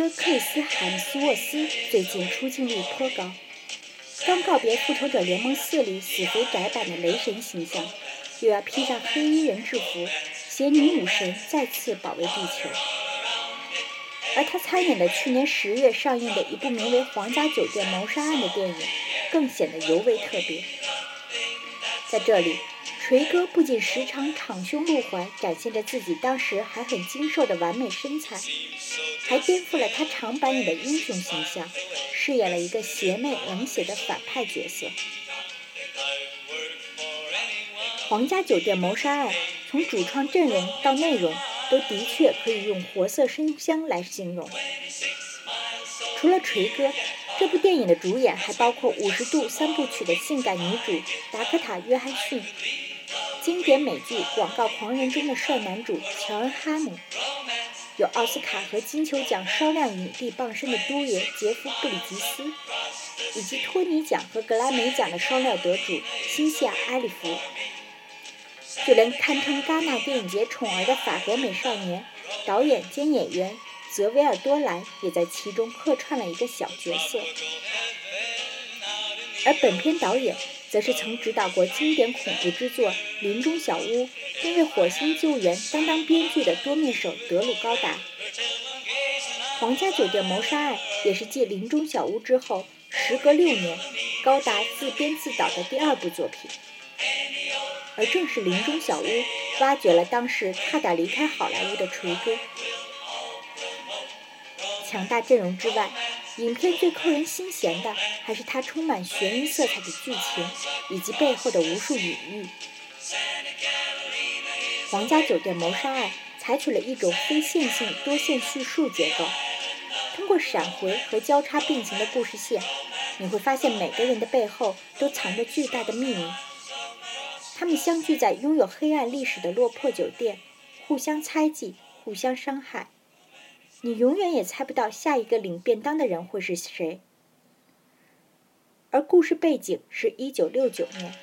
哥克里斯·海姆斯沃斯最近出镜率颇高，刚告别《复仇者联盟四》里死肥宅版的雷神形象，又要披上黑衣人制服，携女武神再次保卫地球。而他参演的去年十月上映的一部名为《皇家酒店谋杀案》的电影，更显得尤为特别。在这里。锤哥不仅时常敞胸露怀，展现着自己当时还很精瘦的完美身材，还颠覆了他长板里的英雄形象，饰演了一个邪魅冷血的反派角色。《皇家酒店谋杀案》从主创阵容到内容，都的确可以用活色生香来形容。除了锤哥，这部电影的主演还包括《五十度三部曲》的性感女主达科塔·约翰逊。经典美剧《广告狂人》中的帅男主乔恩·哈姆，有奥斯卡和金球奖双料影帝傍身的都爷杰夫·布里吉斯，以及托尼奖和格莱美奖的双料得主辛西娅·埃里弗，就连堪称戛纳电影节宠儿的法国美少年、导演兼演员泽维尔多兰也在其中客串了一个小角色，而本片导演。则是曾指导过经典恐怖之作《林中小屋》，并为《火星救援》担当编剧的多面手德鲁高达。《皇家酒店谋杀案》也是继《林中小屋》之后，时隔六年，高达自编自导的第二部作品。而正是《林中小屋》挖掘了当时差点离开好莱坞的锤哥。强大阵容之外，影片最扣人心弦的，还是它充满悬疑色彩的剧情，以及背后的无数隐喻。《皇家酒店谋杀案》采取了一种非线性多线叙述结构，通过闪回和交叉并行的故事线，你会发现每个人的背后都藏着巨大的秘密。他们相聚在拥有黑暗历史的落魄酒店，互相猜忌，互相伤害。你永远也猜不到下一个领便当的人会是谁，而故事背景是一九六九年。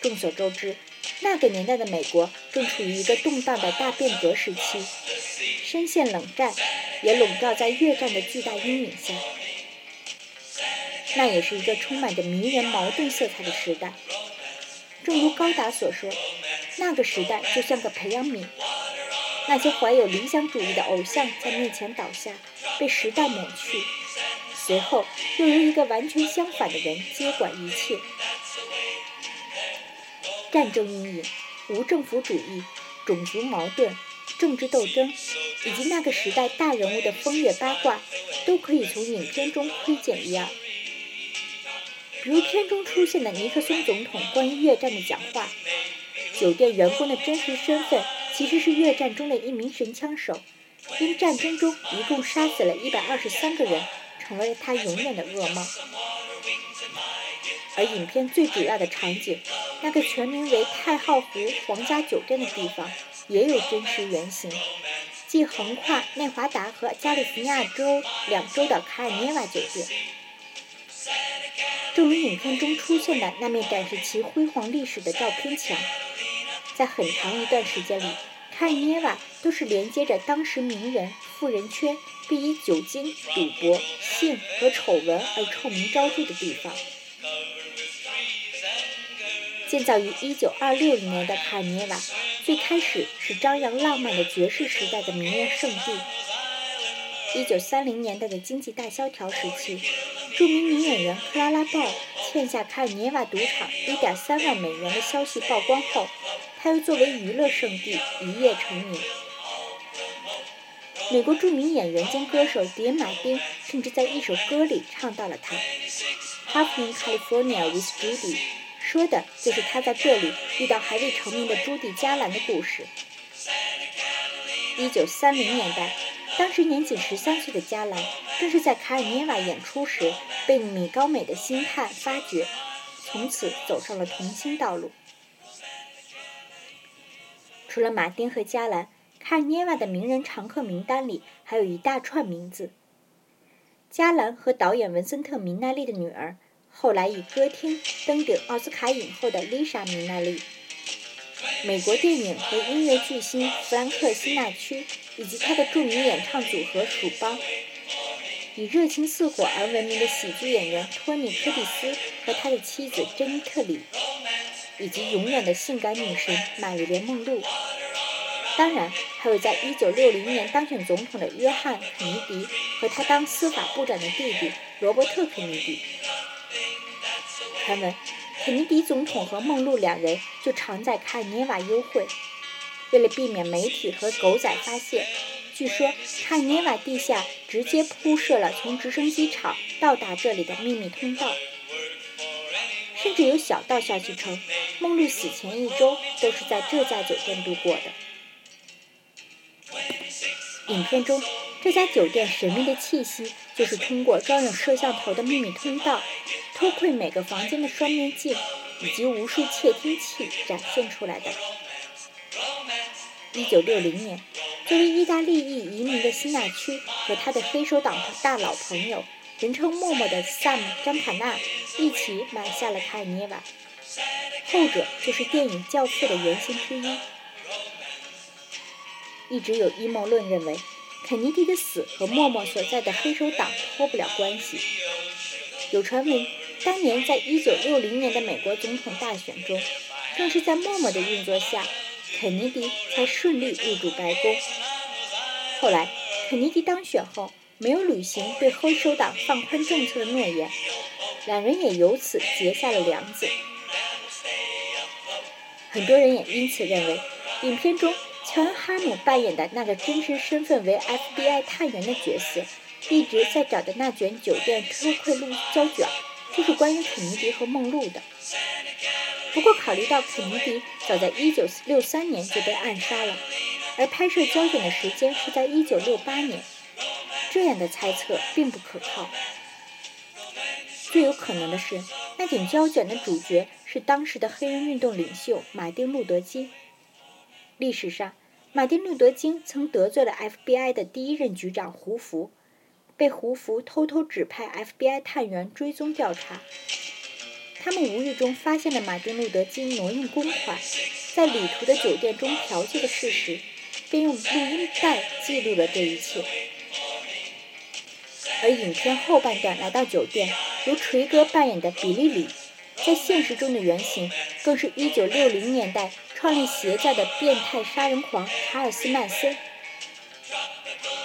众所周知，那个年代的美国正处于一个动荡的大变革时期，深陷冷战，也笼罩在越战的巨大阴影下。那也是一个充满着迷人矛盾色彩的时代。正如高达所说，那个时代就像个培养皿。那些怀有理想主义的偶像在面前倒下，被时代抹去，随后又由一个完全相反的人接管一切。战争阴影、无政府主义、种族矛盾、政治斗争，以及那个时代大人物的风月八卦，都可以从影片中窥见一二。比如片中出现的尼克松总统关于越战的讲话，酒店员工的真实身份。其实是越战中的一名神枪手，因战争中一共杀死了一百二十三个人，成为了他永远的噩梦。而影片最主要的场景，那个全名为太浩湖皇家酒店的地方，也有真实原型，即横跨内华达和加利福尼亚州两州的卡尔涅瓦酒店。正如影片中出现的那面展示其辉煌历史的照片墙。在很长一段时间里，卡尔涅瓦都是连接着当时名人、富人圈，并以酒精、赌博、性和丑闻而臭名昭著的地方。建造于1926年的卡尔涅瓦，最开始是张扬浪漫的爵士时代的名人圣地。1930年代的经济大萧条时期，著名女演员克拉拉·鲍欠下卡尔涅瓦赌场1.3万美元的消息曝光后。他又作为娱乐圣地一夜成名。美国著名演员兼歌手迪·马丁甚至在一首歌里唱到了他。Half in California with Judy，说的就是他在这里遇到还未成名的朱迪·加兰的故事。一九三零年代，当时年仅十三岁的加兰，正是在卡尔涅瓦演出时被米高美的星探发掘，从此走上了童星道路。除了马丁和加兰，卡尔涅瓦的名人常客名单里还有一大串名字。加兰和导演文森特·米奈利的女儿，后来以歌厅登顶奥斯卡影后的丽莎·米奈利。美国电影和音乐巨星弗兰克·辛纳屈以及他的著名演唱组合鼠帮，以热情似火而闻名的喜剧演员托尼·柯蒂斯和他的妻子珍妮特·里，以及永远的性感女神玛丽莲·梦露。当然，还有在1960年当选总统的约翰·肯尼迪和他当司法部长的弟弟罗伯特·肯尼迪。传闻。肯尼迪总统和梦露两人就常在卡尔涅瓦幽会。为了避免媒体和狗仔发现，据说卡尼瓦地下直接铺设了从直升机场到达这里的秘密通道。甚至有小道消息称，梦露死前一周都是在这家酒店度过的。影片中，这家酒店神秘的气息就是通过装有摄像头的秘密通道。偷窥每个房间的双面镜，以及无数窃听器展现出来的。一九六零年，作为意大利裔移民的辛纳屈和他的黑手党大佬朋友，人称“默默”的萨姆·张卡纳一起买下了卡尔涅瓦，后者就是电影《教父》的原型之一。一直有阴谋论认为，肯尼迪的死和默默所在的黑手党脱不了关系。有传闻。当年在1960年的美国总统大选中，正是在默默的运作下，肯尼迪才顺利入主白宫。后来，肯尼迪当选后没有履行对黑手党放宽政策的诺言，两人也由此结下了梁子。很多人也因此认为，影片中乔恩·哈姆扮演的那个真实身份为 FBI 探员的角色，一直在找的那卷酒店偷窥录胶卷。就是关于肯尼迪和梦露的。不过，考虑到肯尼迪早在1963年就被暗杀了，而拍摄胶卷的时间是在1968年，这样的猜测并不可靠。最有可能的是，那卷胶卷的主角是当时的黑人运动领袖马丁·路德·金。历史上，马丁·路德·金曾得罪了 FBI 的第一任局长胡佛。被胡佛偷偷指派 FBI 探员追踪调查，他们无意中发现了马丁·路德·金挪用公款，在旅途的酒店中嫖妓的事实，并用录音带记录了这一切。而影片后半段来到酒店，由锤哥扮演的比利里，在现实中的原型更是一九六零年代创立邪教的变态杀人狂查尔斯·曼森。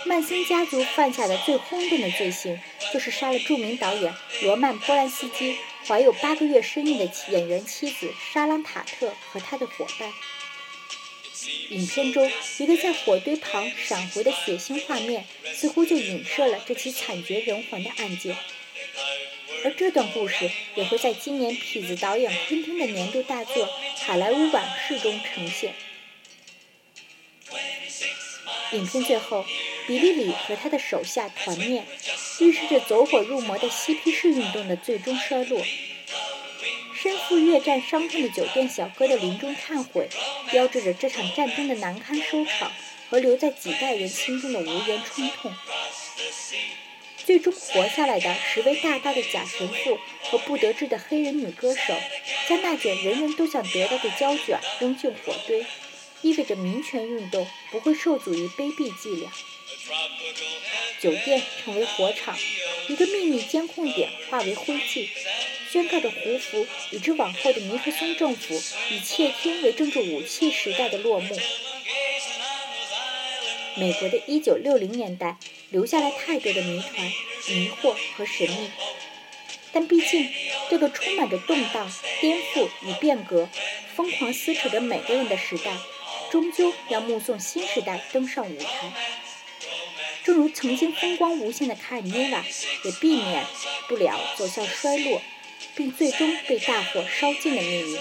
曼森家族犯下的最轰动的罪行，就是杀了著名导演罗曼·波兰斯基怀有八个月身孕的演员妻子莎拉·塔特和他的伙伴。影片中一个在火堆旁闪回的血腥画面，似乎就影射了这起惨绝人寰的案件。而这段故事也会在今年痞子导演昆汀的年度大作《好莱坞往事》中呈现。影片最后。比利里和他的手下团灭，预示着走火入魔的嬉皮士运动的最终衰落。身负越战伤痛的酒店小哥的临终忏悔，标志着这场战争的难堪收场和留在几代人心中的无言冲痛。最终活下来的十位大大的假神父和不得志的黑人女歌手，将那卷人人都想得到的胶卷扔进火堆，意味着民权运动不会受阻于卑鄙伎俩。酒店成为火场，一个秘密监控点化为灰烬，宣告着胡佛以及往后的尼克松政府以窃听为政治武器时代的落幕。美国的1960年代留下了太多的谜团、迷惑和神秘，但毕竟这个充满着动荡、颠覆与变革、疯狂撕扯着每个人的时代，终究要目送新时代登上舞台。正如曾经风光无限的卡尔涅瓦，也避免不了走向衰落，并最终被大火烧尽的命运。